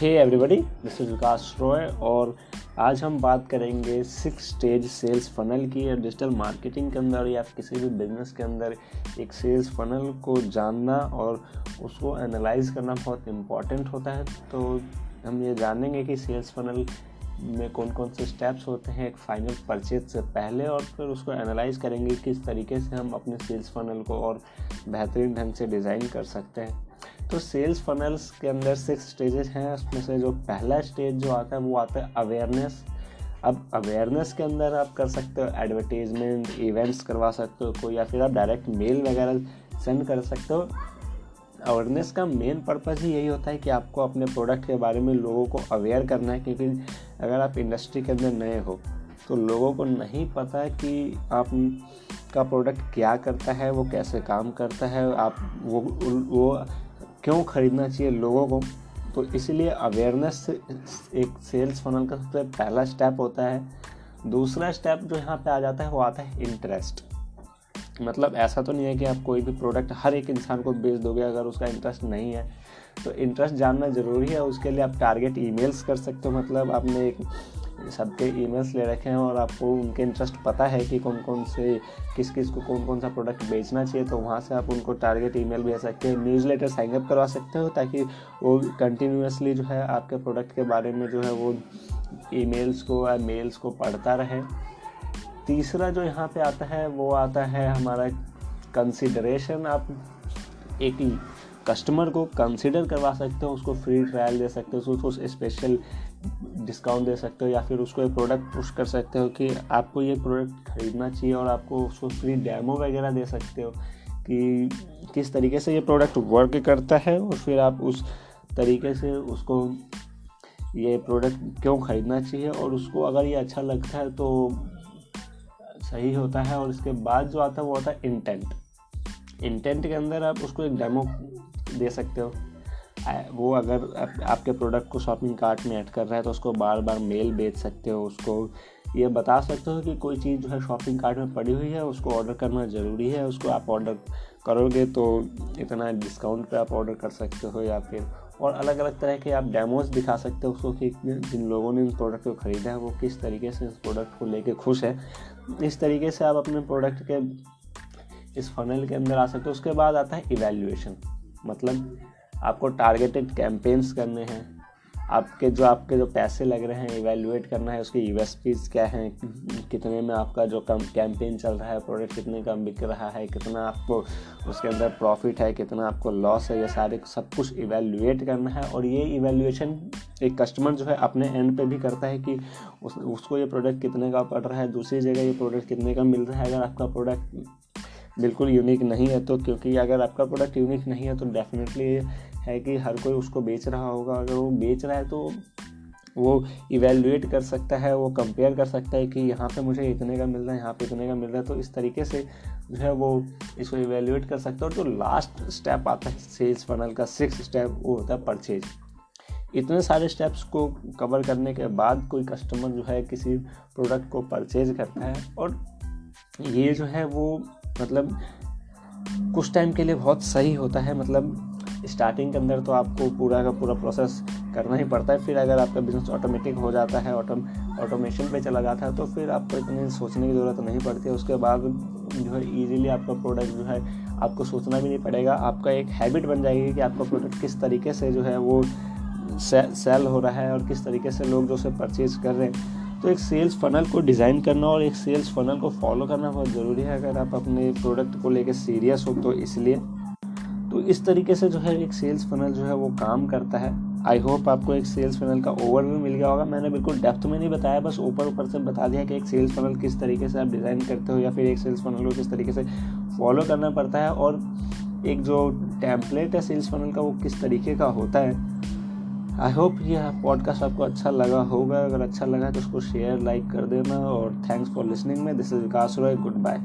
Hey everybody this is Vikas Roy और आज हम बात करेंगे सिक्स स्टेज सेल्स फनल की या डिजिटल मार्केटिंग के अंदर या किसी भी बिज़नेस के अंदर एक सेल्स फनल को जानना और उसको एनालाइज करना बहुत इंपॉर्टेंट होता है। तो हम ये जानेंगे कि सेल्स फनल में कौन कौन से स्टेप्स होते हैं एक फाइनल परचेज से पहले और फिर उसको एनालाइज करेंगे किस तरीके से हम अपने सेल्स फनल को और बेहतरीन ढंग से डिज़ाइन कर सकते हैं। तो सेल्स फनल्स के अंदर सिक्स स्टेजेस हैं, उसमें से जो पहला स्टेज जो आता है, वो आता है अवेयरनेस अब अवेयरनेस के अंदर आप कर सकते हो एडवर्टीजमेंट इवेंट्स करवा सकते हो कोई, या फिर आप डायरेक्ट मेल वगैरह सेंड कर सकते हो. अवेयरनेस का मेन पर्पज़ ही यही होता है कि आपको अपने प्रोडक्ट के बारे में लोगों को अवेयर करना है, क्योंकि अगर आप इंडस्ट्री के अंदर नए हो तो लोगों को नहीं पता कि आप का प्रोडक्ट क्या करता है, वो कैसे काम करता है, आप वो वो क्यों ख़रीदना चाहिए लोगों को? तो इसलिए अवेयरनेस एक सेल्स फनल का सबसे पहला स्टेप होता है। दूसरा स्टेप जो यहाँ पे आ जाता है, वो आता है इंटरेस्ट मतलब ऐसा तो नहीं है कि आप कोई भी प्रोडक्ट हर एक इंसान को बेच दोगे अगर उसका इंटरेस्ट नहीं है। तो इंटरेस्ट जानना ज़रूरी है, उसके लिए आप टारगेट ईमेल्स कर सकते हो। मतलब आपने एक सबके ईमेल्स ले रखे हैं और आपको उनके इंटरेस्ट पता है कि कौन कौन से किस किस को कौन कौन सा प्रोडक्ट बेचना चाहिए तो वहाँ से आप उनको टारगेट ईमेल भेज सकते हैं न्यूज़ लेटर साइनअप करवा सकते हो ताकि वो कंटिन्यूसली जो है आपके प्रोडक्ट के बारे में जो है वो ईमेल्स को या मेल्स को पढ़ता रहे। तीसरा जो यहाँ पे आता है, वो आता है हमारा कंसिडरेशन आप एक कस्टमर को कंसिडर करवा सकते हो, उसको फ्री ट्रायल दे सकते हो उसको स्पेशल डिस्काउंट दे सकते हो या फिर उसको एक प्रोडक्ट पुश कर सकते हो कि आपको ये प्रोडक्ट ख़रीदना चाहिए और आपको उसको फ्री डेमो वगैरह दे सकते हो कि किस तरीके से ये प्रोडक्ट वर्क करता है और फिर आप उस तरीके से उसको ये प्रोडक्ट क्यों ख़रीदना चाहिए और उसको अगर ये अच्छा लगता है तो सही होता है और इसके बाद जो आता है वो आता है इंटेंट इंटेंट के अंदर आप उसको एक डेमो दे सकते हो। वो अगर आपके प्रोडक्ट को शॉपिंग कार्ट में ऐड कर रहा है तो उसको बार बार मेल भेज सकते हो, उसको ये बता सकते हो कि कोई चीज़ जो है शॉपिंग कार्ट में पड़ी हुई है, उसको ऑर्डर करना ज़रूरी है, उसको आप ऑर्डर करोगे तो इतना डिस्काउंट पे आप ऑर्डर कर सकते हो या फिर और अलग अलग तरह के आप डेमोज दिखा सकते हो उसको कि जिन लोगों ने इस प्रोडक्ट को ख़रीदा है, वो किस तरीके से इस प्रोडक्ट को लेके खुश है। इस तरीके से आप अपने प्रोडक्ट के, इस फनल के अंदर आ सकते हो। उसके बाद आता है इवेल्युएशन मतलब आपको टारगेटेड कैंपेन्स करने हैं। आपके जो आपके जो पैसे लग रहे हैं इवेलुएट करना है उसकी यूएसपीज क्या हैं कितने में आपका जो कम कैंपेन चल रहा है प्रोडक्ट कितने का बिक रहा है कितना आपको उसके अंदर प्रॉफिट है कितना आपको लॉस है ये सारे सब कुछ इवेलुएट करना है। और ये इवेल्युएशन एक कस्टमर जो है अपने एंड पे भी करता है कि उस, उसको ये प्रोडक्ट कितने का पड़ रहा है दूसरी जगह ये प्रोडक्ट कितने का मिल रहा है। अगर आपका प्रोडक्ट बिल्कुल यूनिक नहीं है तो क्योंकि अगर आपका प्रोडक्ट यूनिक नहीं है तो डेफिनेटली है कि हर कोई उसको बेच रहा होगा। अगर वो बेच रहा है तो वो इवेलुएट कर सकता है, वो कंपेयर कर सकता है कि यहाँ पे मुझे इतने का मिल रहा है, यहाँ पे इतने का मिल रहा है। तो इस तरीके से जो है वो इसको इवेलुएट कर सकता है। और जो लास्ट स्टेप आता है सेल्स फनल का सिक्स स्टेप वो होता है परचेज इतने सारे स्टेप्स को कवर करने के बाद कोई कस्टमर जो है किसी प्रोडक्ट को परचेज करता है। और ये जो है वो मतलब कुछ टाइम के लिए बहुत सही होता है मतलब स्टार्टिंग के अंदर तो आपको पूरा का पूरा प्रोसेस करना ही पड़ता है, फिर अगर आपका बिज़नेस ऑटोमेटिक हो जाता है ऑटोम ऑटोमेशन पे चला जाता है तो फिर आपको इतनी सोचने की ज़रूरत नहीं पड़ती है। उसके बाद जो है ईजिली आपका प्रोडक्ट जो है आपको सोचना भी नहीं पड़ेगा। आपका एक हैबिट बन जाएगी कि आपका प्रोडक्ट किस तरीके से जो है वो सेल हो रहा है और किस तरीके से लोग जो उसे परचेज कर रहे हैं। तो एक सेल्स फनल को डिज़ाइन करना और एक सेल्स फनल को फॉलो करना बहुत ज़रूरी है अगर आप अपने प्रोडक्ट को लेकर सीरियस हो तो इसलिए। तो इस तरीके से जो है एक सेल्स फनल जो है वो काम करता है। आई होप आपको एक सेल्स फनल का ओवरव्यू मिल गया होगा। मैंने बिल्कुल डेप्थ में नहीं बताया, बस ऊपर ऊपर से बता दिया कि एक सेल्स फनल किस तरीके से आप डिज़ाइन करते हो या फिर एक सेल्स फनल को किस तरीके से फॉलो करना पड़ता है और एक जो टैम्पलेट है सेल्स फनल का वो किस तरीके का होता है आई होप यह पॉडकास्ट आपको अच्छा लगा होगा। अगर अच्छा लगा तो उसको शेयर लाइक कर देना और थैंक्स फॉर लिसनिंग में। This is Vikas Roy goodbye